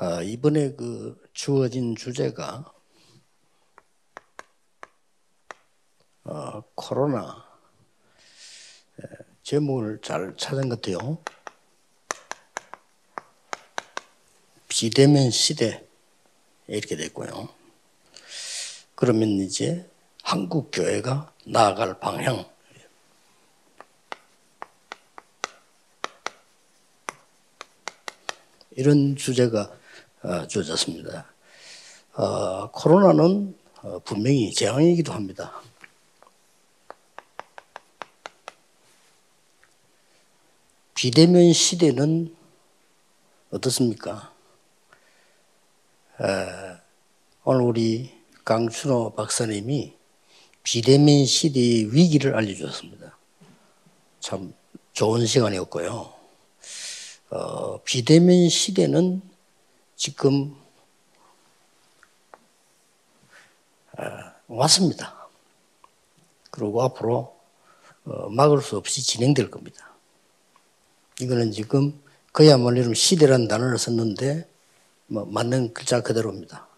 아, 이번에 그 주어진 주제가 어, 코로나 예, 제목을 잘 찾은 것 같아요. 비대면 시대 이렇게 됐고요. 그러면 이제 한국 교회가 나아갈 방향 이런 주제가 어, 주어졌습니다. 어, 코로나는 어, 분명히 재앙이기도 합니다. 비대면 시대는 어떻습니까? 오늘 우리 강춘호 박사님이 비대면 시대의 위기를 알려주셨습니다. 참 좋은 시간이었고요. 어, 비대면 시대는 지금 어, 왔습니다. 그리고 앞으로 어, 막을 수 없이 진행될 겁니다. 이거는 지금 그야말로 시대라는 단어를 썼는데 뭐 맞는 글자 그대로입니다.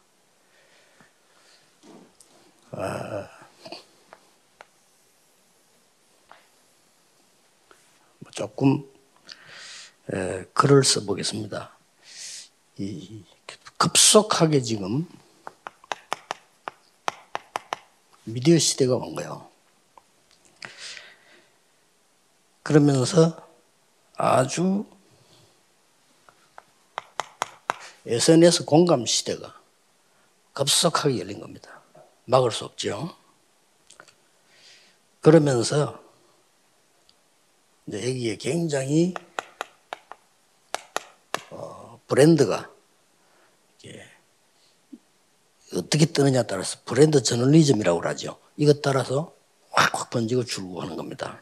아, 뭐 조금 에, 글을 써보겠습니다. 이, 급속하게 지금 미디어 시대가 온 거예요. 그러면서 아주 SNS 공감 시대가 급속하게 열린 겁니다. 막을 수 없죠. 그러면서 여기에 굉장히 어, 브랜드가 어떻게 뜨느냐에 따라서 브랜드 저널리즘이라고 하죠. 이것 따라서 확확 번지고 줄고 하는 겁니다.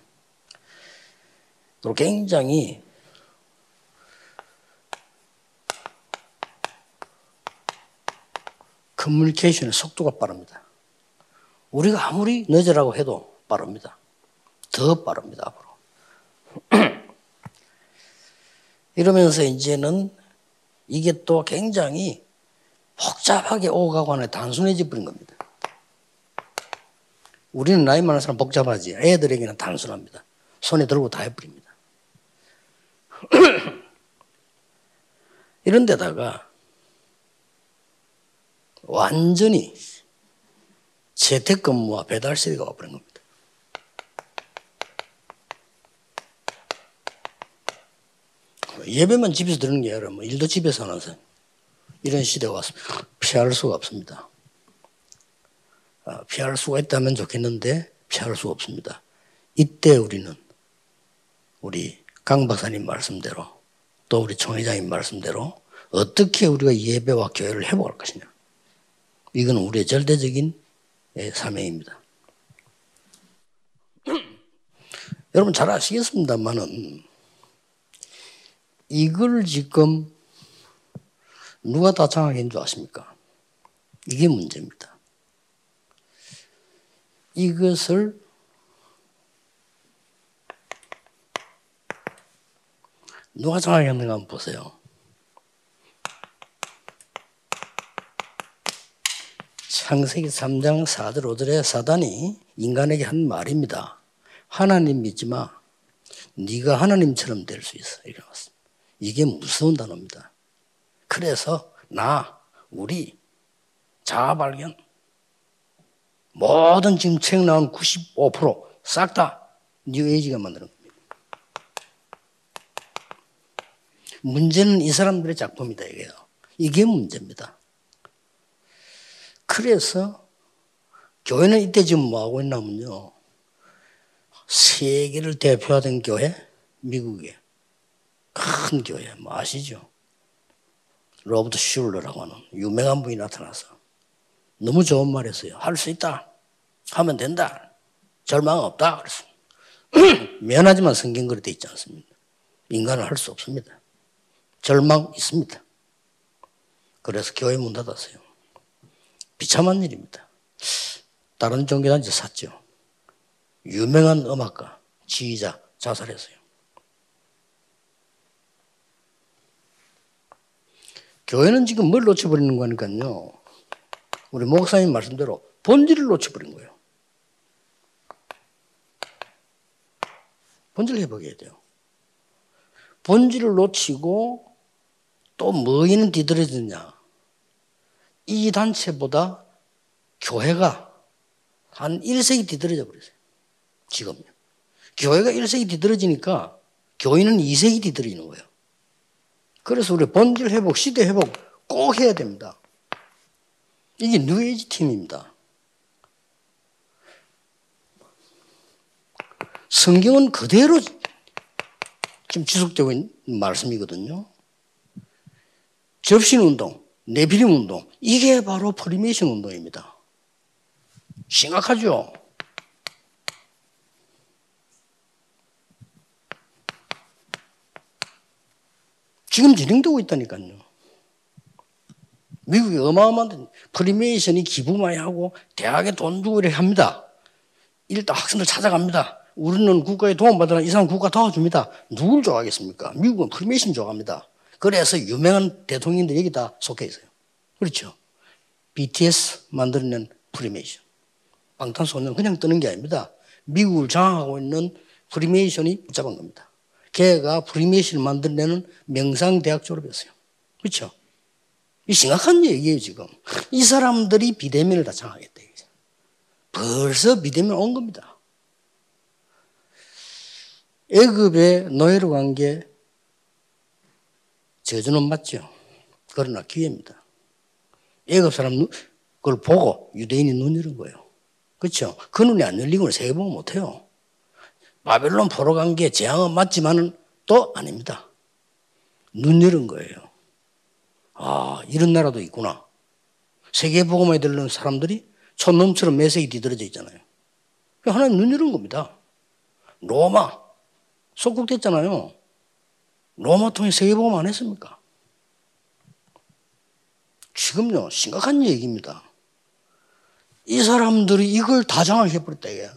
또 굉장히 커뮤니케이션의 속도가 빠릅니다. 우리가 아무리 늦으라고 해도 빠릅니다. 더 빠릅니다, 앞으로. 이러면서 이제는 이게 또 굉장히 복잡하게 오가고 하는 단순해져 버린 겁니다. 우리는 나이 많은 사람 복잡하지. 애들에게는 단순합니다. 손에 들고 다 해버립니다. 이런 데다가 완전히 재택근무와 배달세대가 와버린 겁니다. 예배만 집에서 드는 게 아니라 뭐 일도 집에서 사 이런 시대가 왔습니다. 피할 수가 없습니다. 아, 피할 수가 있다면 좋겠는데 피할 수 없습니다. 이때 우리는 우리 강 박사님 말씀대로 또 우리 총회장님 말씀대로 어떻게 우리가 예배와 교회를 회복할 것이냐. 이건 우리의 절대적인 예, 사명입니다. 여러분 잘 아시겠습니다만은 이걸 지금 누가 다 장악인 줄 아십니까? 이게 문제입니다. 이것을 누가 장악했는가 한번 보세요. 창세기 3장 4절 5절에 사단이 인간에게 한 말입니다. 하나님 믿지 마. 네가 하나님처럼 될 수 있어. 이렇게 나왔습니다. 이게 무서운 단어입니다. 그래서 나, 우리, 자아 발견, 모든 지금 책 나온 95%싹 다 뉴에이지가 만드는 겁니다. 문제는 이 사람들의 작품이다 이게요. 이게 문제입니다. 그래서 교회는 이때 지금 뭐 하고 있냐면요. 세계를 대표하던 교회, 미국의 큰 교회, 뭐 아시죠? 로버트 슐러라고 하는 유명한 분이 나타나서 너무 좋은 말 했어요. 할 수 있다. 하면 된다. 절망 없다. 그래서 미안하지만 성경 그릇 돼 있지 않습니까? 인간은 할 수 없습니다. 절망 있습니다. 그래서 교회 문 닫았어요. 비참한 일입니다. 다른 종교단지 샀죠. 유명한 음악가, 지휘자 자살했어요. 교회는 지금 뭘 놓쳐버리는 거니까요. 우리 목사님 말씀대로 본질을 놓쳐버린 거예요. 본질을 회복해야 돼요. 본질을 놓치고 또 뭐에는 뒤떨어졌냐. 이 단체보다 교회가 한 1세기 뒤떨어져 버렸어요. 지금요. 교회가 1세기 뒤떨어지니까 교인은 2세기 뒤떨어지는 거예요. 그래서 우리 본질 회복, 시대 회복 꼭 해야 됩니다. 이게 뉴에이지 팀입니다. 성경은 그대로 지금 지속되고 있는 말씀이거든요. 접신 운동, 네피림 운동, 이게 바로 프리메이슨 운동입니다. 심각하죠? 지금 진행되고 있다니까요. 미국이 어마어마한 프리메이슨이 기부 많이 하고 대학에 돈 주고 이렇게 합니다. 일단 학생들 찾아갑니다. 우리는 국가에 도움받으라 이 사람 국가 도와줍니다. 누굴 좋아하겠습니까? 미국은 프리메이슨 좋아합니다. 그래서 유명한 대통령들 여기 다 속해 있어요. 그렇죠? BTS 만들어낸 프리메이슨. 방탄소년 그냥 뜨는 게 아닙니다. 미국을 장악하고 있는 프리메이슨이 붙잡은 겁니다. 걔가 프리메이슨을 만들어내는 명상대학 졸업이었어요. 그렇죠? 이 심각한 얘기예요, 지금. 이 사람들이 비대면을 다 장악했다. 벌써 비대면 온 겁니다. 애급에 노예로 간 게 저주는 맞죠. 그러나 기회입니다. 애급 사람 그걸 보고 유대인이 눈 열은 거예요. 그렇죠? 그 눈이 안 열리고는 세계보고 못해요. 바벨론 보러 간게 재앙은 맞지만은 또 아닙니다. 눈 열은 거예요. 아, 이런 나라도 있구나. 세계보고만 들는 사람들이 촌놈처럼 매색이 뒤들어져 있잖아요. 하나님 눈 열은 겁니다. 로마, 속국됐잖아요. 로마 통해 세계보고만 안 했습니까? 지금요, 심각한 얘기입니다. 이 사람들이 이걸 다 장악해버렸다, 이게.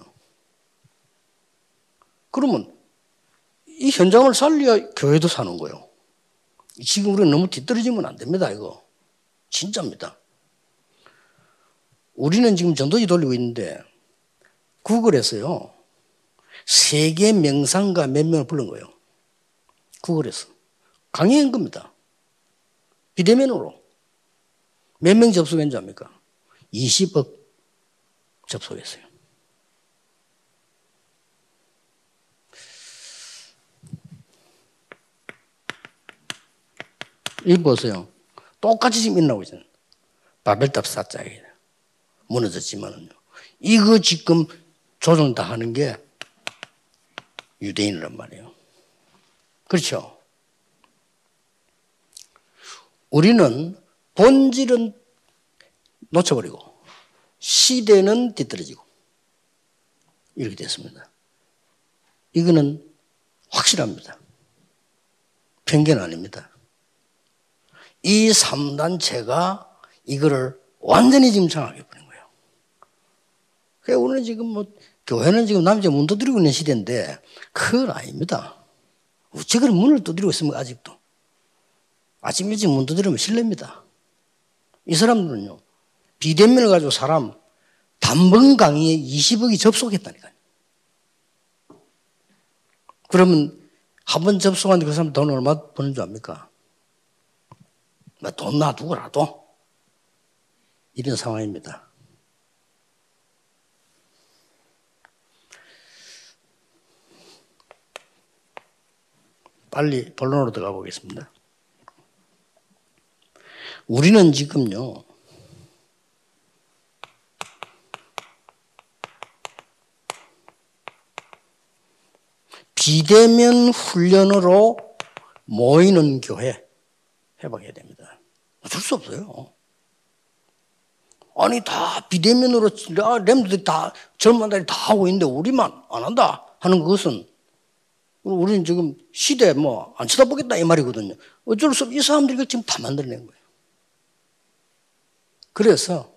그러면 이 현장을 살려야 교회도 사는 거예요. 지금 우리는 너무 뒤떨어지면 안 됩니다, 이거. 진짜입니다. 우리는 지금 전도지 돌리고 있는데, 구글에서요, 세계 명상가 몇 명을 부른 거예요. 구글에서. 강의한 겁니다. 비대면으로. 몇 명 접속했는지 압니까? 20억 접속했어요. 이 보세요. 똑같이 지금 일어나고 있잖아요. 바벨탑 사자에 무너졌지만은요. 이거 지금 조정 다 하는 게 유대인이란 말이에요. 그렇죠? 우리는 본질은 놓쳐버리고 시대는 뒤떨어지고 이렇게 됐습니다. 이거는 확실합니다. 편견 아닙니다. 이 3단체가 이거를 완전히 지금 장악해버린 거예요. 그래 우리는 지금 뭐, 교회는 지금 남자 문 두드리고 있는 시대인데, 그건 아닙니다. 어찌 그런 문을 두드리고 있습니까, 아직도? 아침 일찍 문 두드리면 실례입니다. 이 사람들은요, 비대면을 가지고 사람 단번 강의에 20억이 접속했다니까요. 그러면 한 번 접속하는데 그 사람 돈 얼마 버는 줄 압니까? 뭐돈 놔두고라도 이런 상황입니다. 빨리 본론으로 들어가 보겠습니다. 우리는 지금요, 비대면 훈련으로 모이는 교회 해방해야 됩니다. 어쩔 수 없어요. 아니 다 비대면으로 렘들이 다 젊은 날이 다 하고 있는데 우리만 안 한다 하는 것은 우리는 지금 시대 뭐 안 쳐다보겠다 이 말이거든요. 어쩔 수 없이 이 사람들이 지금 다 만들어낸 거예요. 그래서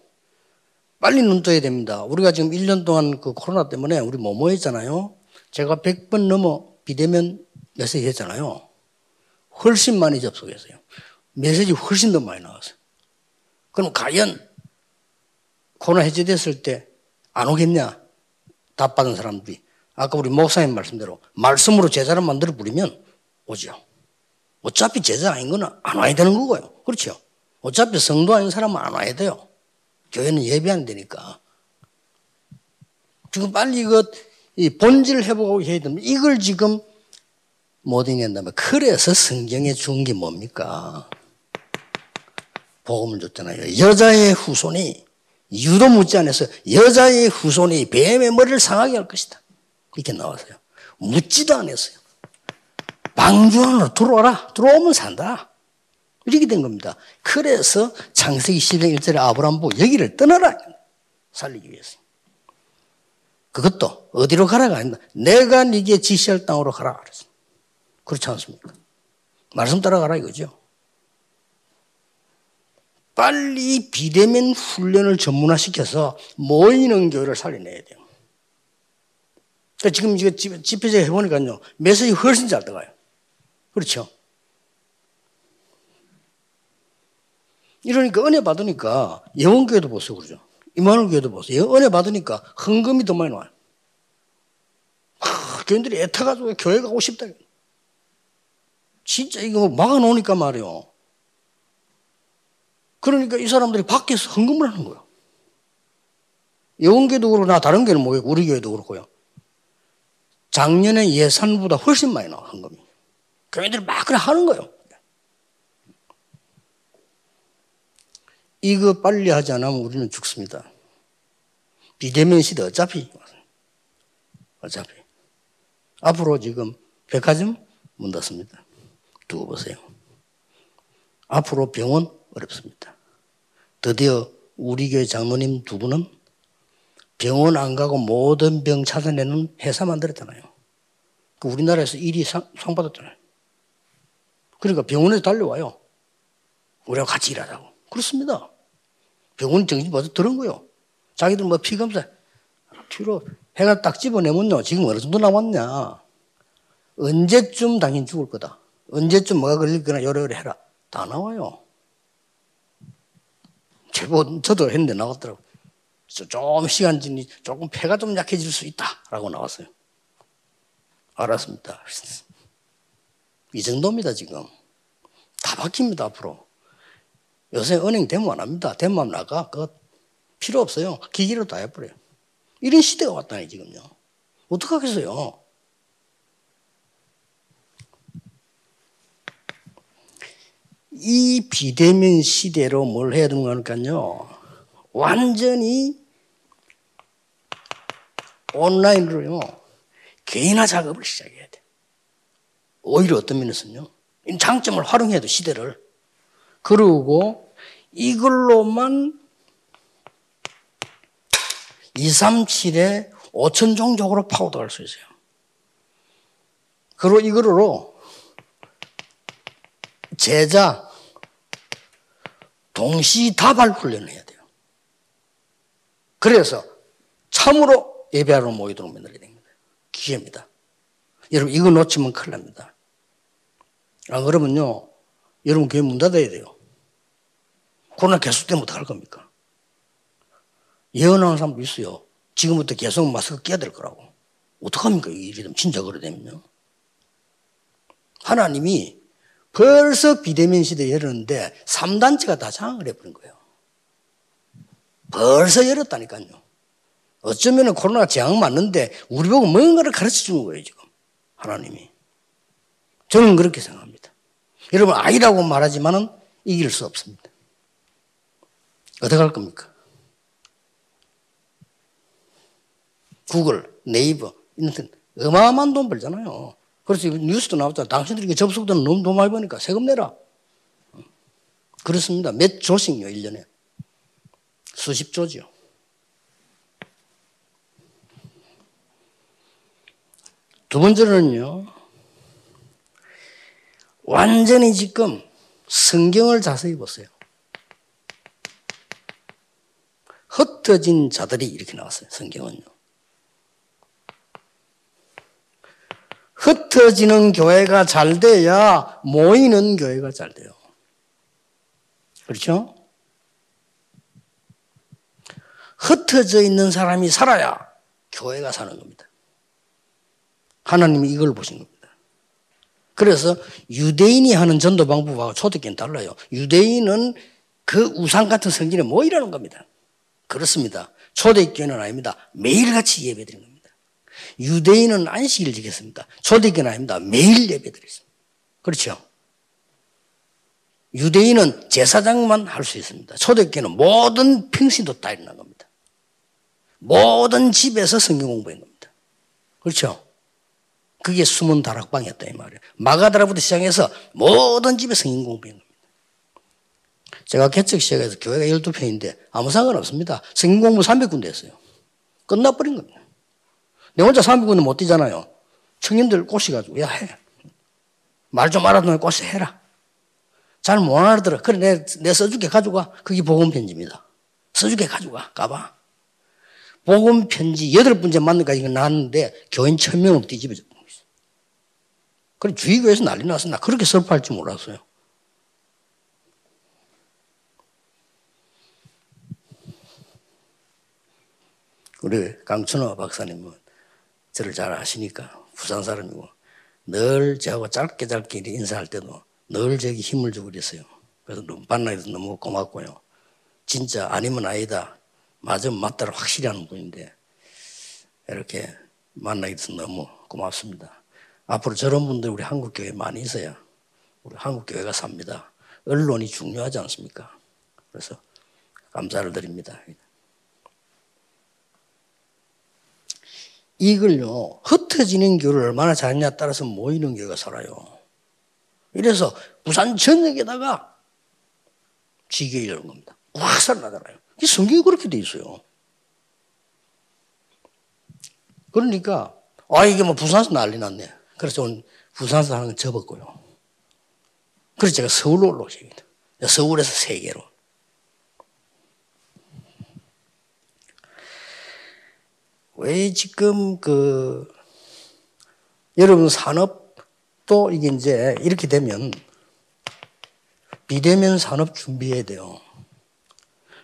빨리 눈 떠야 됩니다. 우리가 지금 1년 동안 그 코로나 때문에 우리 뭐 뭐 했잖아요. 제가 100번 넘어 비대면 메시지 했잖아요. 훨씬 많이 접속했어요. 메시지 훨씬 더 많이 나왔어요. 그럼 과연 코로나 해제됐을 때 안 오겠냐? 답 받은 사람들이. 아까 우리 목사님 말씀대로 말씀으로 제자를 만들어 부리면 오죠. 어차피 제자 아닌 거는 안 와야 되는 거고요. 그렇죠? 어차피 성도 아닌 사람은 안 와야 돼요. 교회는 예배 안 되니까. 지금 빨리 이거 본질을 회복하고 해야 됩니다. 이걸 지금 못 이겨낸다면 그래서 성경에 준 게 뭡니까? 복음을 줬잖아요. 여자의 후손이 유도 묻지 않아서 여자의 후손이 뱀의 머리를 상하게 할 것이다. 이렇게 나왔어요. 묻지도 않았어요. 방주 안으로 들어와라. 들어오면 산다. 이렇게 된 겁니다. 그래서 창세기 10장 1절에 아브라함 보고 여기를 떠나라. 살리기 위해서. 그것도 어디로 가라가 아니다. 내가 네게 지시할 땅으로 가라. 그렇지 않습니까? 말씀 따라가라 이거죠. 빨리 비대면 훈련을 전문화시켜서 모이는 교회를 살려내야 돼요. 그러니까 지금 이거 집회제 해보니까요, 메시지 훨씬 잘 들어가요. 그렇죠? 이러니까 은혜 받으니까 영원교회도 보세요. 그러죠? 이만원 교회도 보세요. 은혜 받으니까 헌금이 더 많이 나와요. 아, 교인들이 애타가지고 교회 가고 싶다. 진짜 이거 막아놓으니까 말이요. 그러니까 이 사람들이 밖에서 헌금을 하는 거예요. 영원교회도 그렇고 나 다른 교회는 뭐겠고 우리 교회도 그렇고요. 작년에 예산보다 훨씬 많이 나와 헌금이. 교회들이 막 그래 하는 거예요. 이거 빨리 하지 않으면 우리는 죽습니다. 비대면 시대 어차피 어차피 앞으로 지금 백화점 문 닫습니다. 두고 보세요. 앞으로 병원 어렵습니다. 드디어 우리 교회 장로님 두 분은 병원 안 가고 모든 병 찾아내는 회사 만들었잖아요. 그 우리나라에서 일이 상, 상 받았잖아요. 그러니까 병원에서 달려와요. 우리하고 같이 일하자고. 그렇습니다. 병원 정신 벌써 들은 거요. 자기들 뭐 피검사 뒤로 해가 딱 집어내면요. 지금 어느 정도 남았냐. 언제쯤 당신 죽을 거다. 언제쯤 뭐가 걸릴 거나 요래요래 해라. 다 나와요. 제보 저도 했는데 나왔더라고. 좀 시간 지니 조금 폐가 좀 약해질 수 있다라고 나왔어요. 알았습니다. 이 정도입니다 지금. 다 바뀝니다 앞으로. 요새 은행 대모 안 합니다. 대모하면 나가. 그거 필요 없어요. 기기로 다 해버려요. 이런 시대가 왔다니 지금요. 어떡하겠어요. 이 비대면 시대로 뭘 해야 되는 거니까요. 완전히 온라인으로요. 개인화 작업을 시작해야 돼. 오히려 어떤 면에서는요. 장점을 활용해야 돼, 시대를. 그러고 이걸로만 2, 3, 7에 5천 종족으로 파고들어갈 수 있어요. 그리고 이거로 제자 동시다발 훈련을 해야 돼요. 그래서 참으로 예배하러 모이도록 만들게 됩니다. 기회입니다. 여러분 이거 놓치면 큰일 납니다. 안 그러면요 여러분 교회 문 닫아야 돼요. 코로나 계속 되면 어떡할 겁니까? 예언하는 사람도 있어요. 지금부터 계속 마스크 껴야 될 거라고. 어떡합니까? 이 일이 되면 진짜 그래 되면요. 하나님이 벌써 비대면 시대에 열었는데 3단체가 다 장악을 해버린 거예요. 벌써 열었다니까요. 어쩌면 코로나가 재앙 맞는데 우리 보고 뭔가를 가르쳐 주는 거예요, 지금. 하나님이. 저는 그렇게 생각합니다. 여러분, 아이라고 말하지만은 이길 수 없습니다. 어떻게 할 겁니까? 구글, 네이버, 인터넷, 어마어마한 돈 벌잖아요. 그래서 뉴스도 나왔잖아. 당신들이 접속도는 너무 돈 많이 버니까 세금 내라. 그렇습니다. 몇 조씩요, 1년에. 수십 조지요. 두 번째는요, 완전히 지금 성경을 자세히 보세요. 흩어진 자들이 이렇게 나왔어요. 성경은요. 흩어지는 교회가 잘 돼야 모이는 교회가 잘 돼요. 그렇죠? 흩어져 있는 사람이 살아야 교회가 사는 겁니다. 하나님이 이걸 보신 겁니다. 그래서 유대인이 하는 전도 방법하고 초대교회는 달라요. 유대인은 그 우상 같은 성질에 모이라는 겁니다. 그렇습니다. 초대교회는 아닙니다. 매일같이 예배 드리는 겁니다. 유대인은 안식일 지켰습니다. 초대교회는 아닙니다. 매일 예배드렸습니다. 그렇죠? 유대인은 제사장만 할 수 있습니다. 초대교회는 모든 평신도 다 일어난 겁니다. 모든 집에서 성경 공부한 겁니다. 그렇죠? 그게 숨은 다락방이었다 이 말이에요. 마가다라부터 시작해서 모든 집에 성경 공부한 겁니다. 제가 개척 시작해서 교회가 12편인데 아무 상관없습니다. 성경 공부 300군데 했어요. 끝나버린 겁니다. 내 혼자 300군데 못 뛰잖아요. 청년들 꼬시가지고 야 해. 말 좀 알아듣는 꼬시 해라. 잘 못 알아들어. 그래 내, 내 써줄게 가져가. 그게 복음 편지입니다. 써줄게 가져가. 가봐. 복음 편지 여덟 번째 만나까지 나왔는데 교인 천명을 뒤집어져. 그래 주의교에서 난리 났어. 나 그렇게 설파할 줄 몰랐어요. 우리 강춘호 박사님은 저를 잘 아시니까 부산 사람이고 늘 저하고 짧게 짧게 인사할 때도 늘 저에게 힘을 주고 그랬어요. 그래서 만나서 너무 고맙고요. 진짜 아니면 아니다. 맞으면 맞다를 확실히 하는 분인데 이렇게 만나게 돼서 너무 고맙습니다. 앞으로 저런 분들 우리 한국교회 많이 있어야 우리 한국교회가 삽니다. 언론이 중요하지 않습니까? 그래서 감사를 드립니다. 이걸요, 흩어지는 교를 얼마나 잘했냐 따라서 모이는 교회가 살아요. 이래서 부산 전역에다가 지교회 이런 겁니다. 확 살아나잖아요. 이 성경이 그렇게 돼 있어요. 그러니까, 아, 이게 뭐 부산에서 난리 났네. 그래서 오늘 부산에서 하는 건 접었고요. 그래서 제가 서울로 올라오십니다. 서울에서 세계로. 왜 지금 그 여러분 산업도 이게 이제 이렇게 되면 비대면 산업 준비해야 돼요.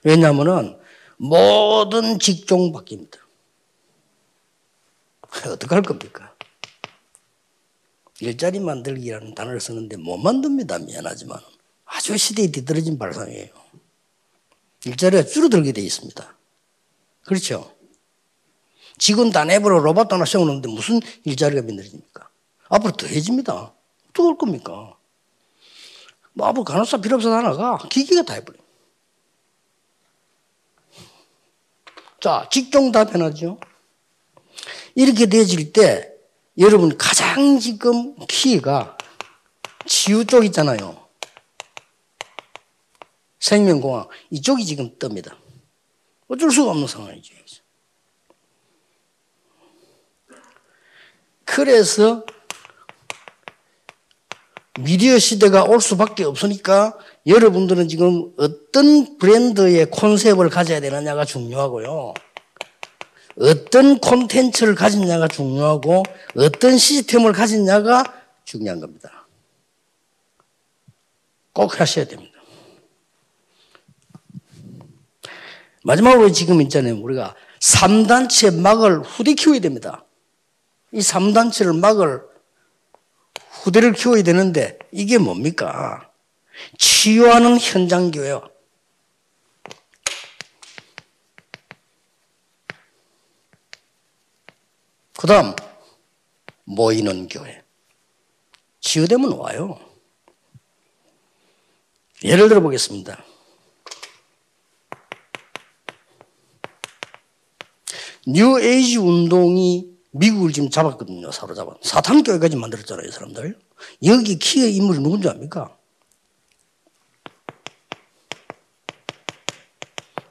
왜냐하면은 모든 직종 바뀝니다. 어떡할 겁니까? 일자리 만들기라는 단어를 쓰는데 못 만듭니다. 미안하지만. 아주 시대에 뒤떨어진 발상이에요. 일자리가 줄어들게 돼 있습니다. 그렇죠? 지금 다 내버려 로봇 하나 세워놓는데 무슨 일자리가 만들어집니까? 앞으로 더해집니다. 어떡할 겁니까? 뭐 앞으로 간호사 필요 없어 하나가 기계가 다 해버려. 자, 직종 다 변하죠? 이렇게 되어질 때 여러분 가장 지금 키가 치유 쪽 있잖아요. 생명공학 이쪽이 지금 뜹니다. 어쩔 수가 없는 상황이죠. 그래서 미디어 시대가 올 수밖에 없으니까 여러분들은 지금 어떤 브랜드의 콘셉트를 가져야 되느냐가 중요하고요. 어떤 콘텐츠를 가졌냐가 중요하고 어떤 시스템을 가졌냐가 중요한 겁니다. 꼭 하셔야 됩니다. 마지막으로 지금 있잖아요. 우리가 3단체 막을 후대 키워야 됩니다. 이 3단체를 막을 후대를 키워야 되는데 이게 뭡니까? 치유하는 현장교회요. 그 다음, 모이는 교회. 치유되면 와요. 예를 들어 보겠습니다. 뉴에이지 운동이 미국을 지금 잡았거든요. 사로잡아. 사탄교회까지 만들었잖아요, 이 사람들. 여기 키의 인물이 누군지 압니까?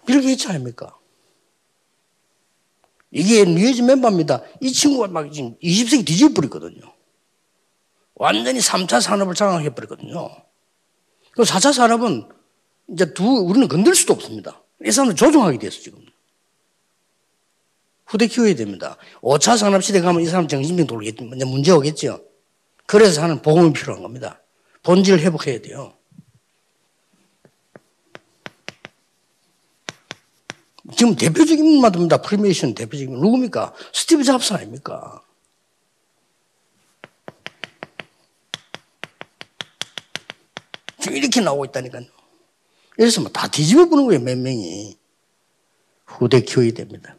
빌 게이츠 아닙니까? 이게 뉴에지 멤버입니다. 이 친구가 막 지금 20세기 뒤집어버렸거든요. 완전히 3차 산업을 장악해버렸거든요. 그 4차 산업은 이제 두, 우리는 건들 수도 없습니다. 이 사람들 조종하게 됐어, 지금. 후대 키워야 됩니다. 5차 산업시대 가면 이 사람 정신병 돌겠지. 문제 오겠죠. 그래서 하는 복음이 필요한 겁니다. 본질 회복해야 돼요. 지금 대표적인 인물만 듭니다. 프리메이슨 대표적인. 누굽니까? 스티브 잡스 아닙니까? 지금 이렇게 나오고 있다니까요. 그래서 뭐 다 뒤집어 보는 거예요, 몇 명이. 후대 교회 됩니다.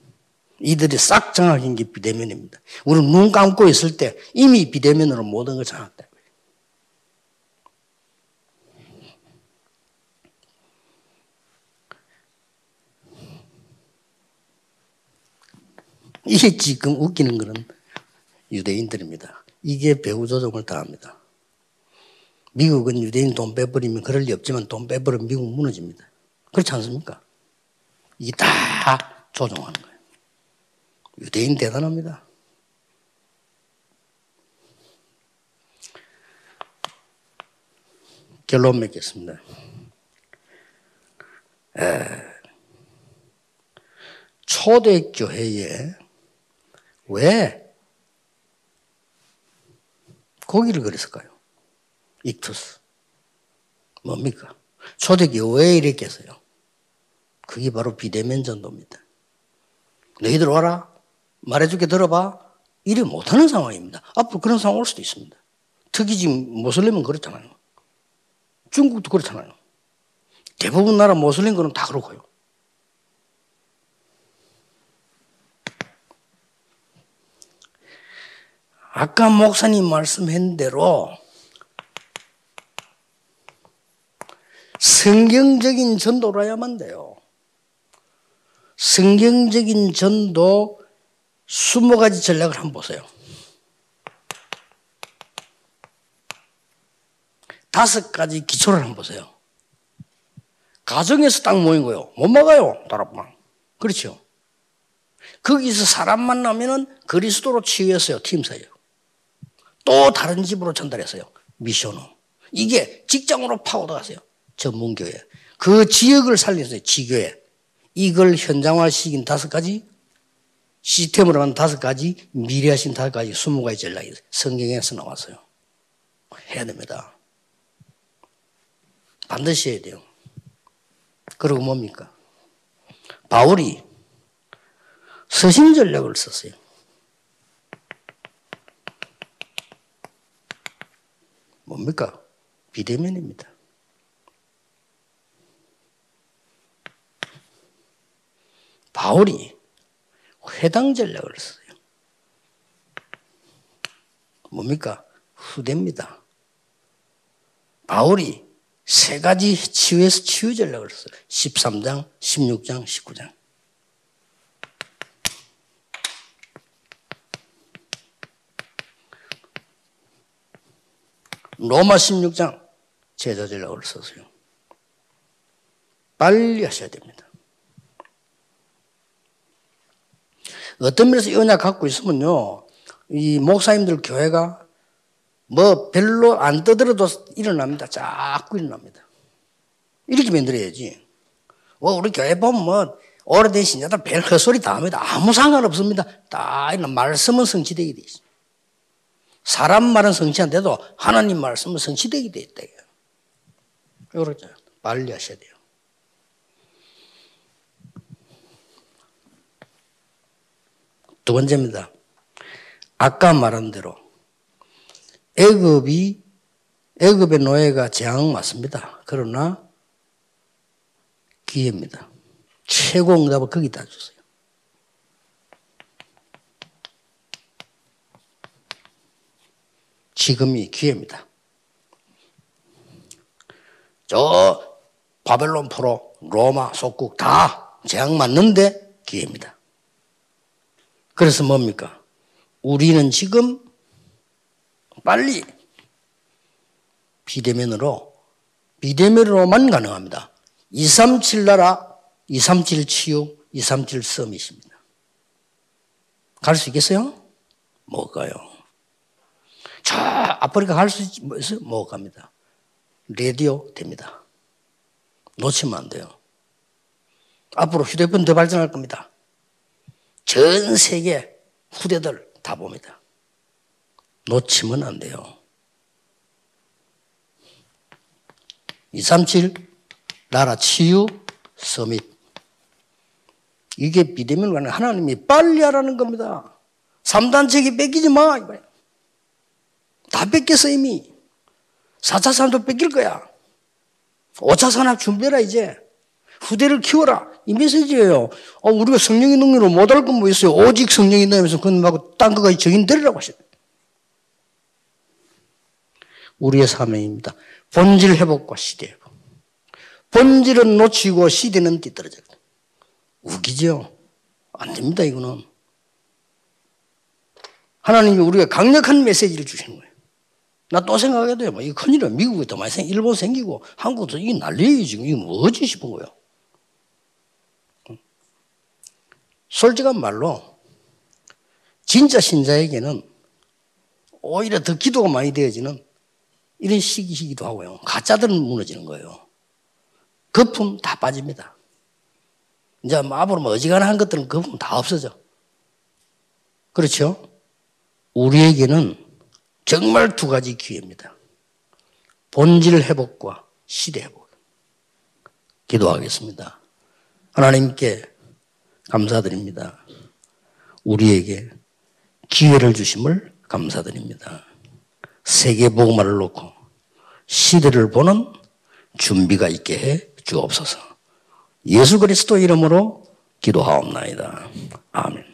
이들이 싹 장악한 게 비대면입니다. 우리는 눈 감고 있을 때 이미 비대면으로 모든 걸 장악했다. 이게 지금 웃기는 거는 유대인들입니다. 이게 배후 조종을 당합니다. 미국은 유대인 돈 빼버리면 그럴 리 없지만 돈 빼버리면 미국 무너집니다. 그렇지 않습니까? 이게 다 조종하는 거예요. 유대인 대단합니다. 결론 맺겠습니다. 에, 초대교회에 왜 고기를 그렸을까요? 익투스. 뭡니까? 초대교회 왜 이렇게 했어요? 그게 바로 비대면 전도입니다. 너희들 와라. 말해줄게 들어봐. 이래 못하는 상황입니다. 앞으로 그런 상황 올 수도 있습니다. 특히 지금 모슬림은 그렇잖아요. 중국도 그렇잖아요. 대부분 나라 모슬림들은 다 그렇고요. 아까 목사님 말씀한 대로 성경적인 전도라야만 돼요. 성경적인 전도 20가지 전략을 한번 보세요. 다섯 가지 기초를 한번 보세요. 가정에서 딱 모인 거예요. 못 막아요. 다락방. 그렇죠. 거기서 사람 만나면은 그리스도로 치유했어요. 팀사예요. 또 다른 집으로 전달했어요. 미션으로. 이게 직장으로 파고들어갔어요. 전문교회. 그 지역을 살려서요. 지교회. 이걸 현장화시킨 다섯 가지 시스템으로 한 다섯 가지 미래하신 다섯 가지 스무 가지 전략이 성경에서 나왔어요. 해야 됩니다. 반드시 해야 돼요. 그리고 뭡니까? 바울이 서신 전략을 썼어요. 뭡니까? 비대면입니다. 바울이 회당 전략을 썼어요. 뭡니까? 후대입니다. 바울이 세 가지 치유에서 치유 전략을 썼어요. 13장, 16장, 19장. 로마 16장 제자 전략을 썼어요. 빨리 하셔야 됩니다. 어떤 면에서 연약 갖고 있으면요, 이 목사님들 교회가 뭐 별로 안 떠들어도 일어납니다. 자꾸 일어납니다. 이렇게 만들어야지. 뭐 우리 교회 보면 뭐 오래된 신자들 별 헛소리 다 합니다. 아무 상관없습니다. 다 말씀은 성취되게 돼 있어요. 사람 말은 성취 안 돼도 하나님 말씀은 성취되게 돼 있다. 그렇죠. 빨리 하셔야 돼요. 두 번째입니다. 아까 말한 대로 애굽이 애굽의 노예가 재앙 맞습니다. 그러나 기회입니다. 최고 응답을 거기다 주세요. 지금이 기회입니다. 저 바벨론 포로 로마 속국 다 재앙 맞는데 기회입니다. 그래서 뭡니까? 우리는 지금 빨리 비대면으로 비대면으로만 가능합니다. 237 나라, 237 치유, 237 서밋입니다. 갈 수 있겠어요? 못 가요. 저 아프리카 갈 수 있어요? 못 갑니다. 라디오 됩니다. 놓치면 안 돼요. 앞으로 휴대폰 더 발전할 겁니다. 전 세계 후대들 다 봅니다. 놓치면 안 돼요. 237 나라 치유 서밋 이게 비대면을 하나님이 빨리 하라는 겁니다. 3단체기 뺏기지 마. 다 뺏겼어 이미. 4차 산업 뺏길 거야. 5차 산업 준비해라 이제. 후대를 키워라. 이 메시지예요. 어, 우리가 성령의 능력으로 못할 건 뭐 있어요. 오직 성령이 너면서 그건 말고 딴 거가 적인 되리라고 하셨 우리의 사명입니다. 본질 회복과 시대 회복. 본질은 놓치고 시대는 뒤떨어져. 웃기죠? 안 됩니다, 이거는. 하나님이 우리가 강력한 메시지를 주시는 거예요. 나 또 생각하게 돼요. 뭐, 이거 큰일이야. 미국에 더 많이 생, 일본 생기고, 한국도 이게 난리예요, 지금. 이게 뭐지 싶은 거예요. 솔직한 말로, 진짜 신자에게는 오히려 더 기도가 많이 되어지는 이런 시기이기도 하고요. 가짜들은 무너지는 거예요. 거품 다 빠집니다. 이제 뭐 앞으로 뭐 어지간한 것들은 거품 다 없어져. 그렇죠? 우리에게는 정말 두 가지 기회입니다. 본질 회복과 시대 회복. 기도하겠습니다. 하나님께 감사드립니다. 우리에게 기회를 주심을 감사드립니다. 세계 복음화를 놓고 시대를 보는 준비가 있게 해 주옵소서. 예수 그리스도 이름으로 기도하옵나이다. 아멘.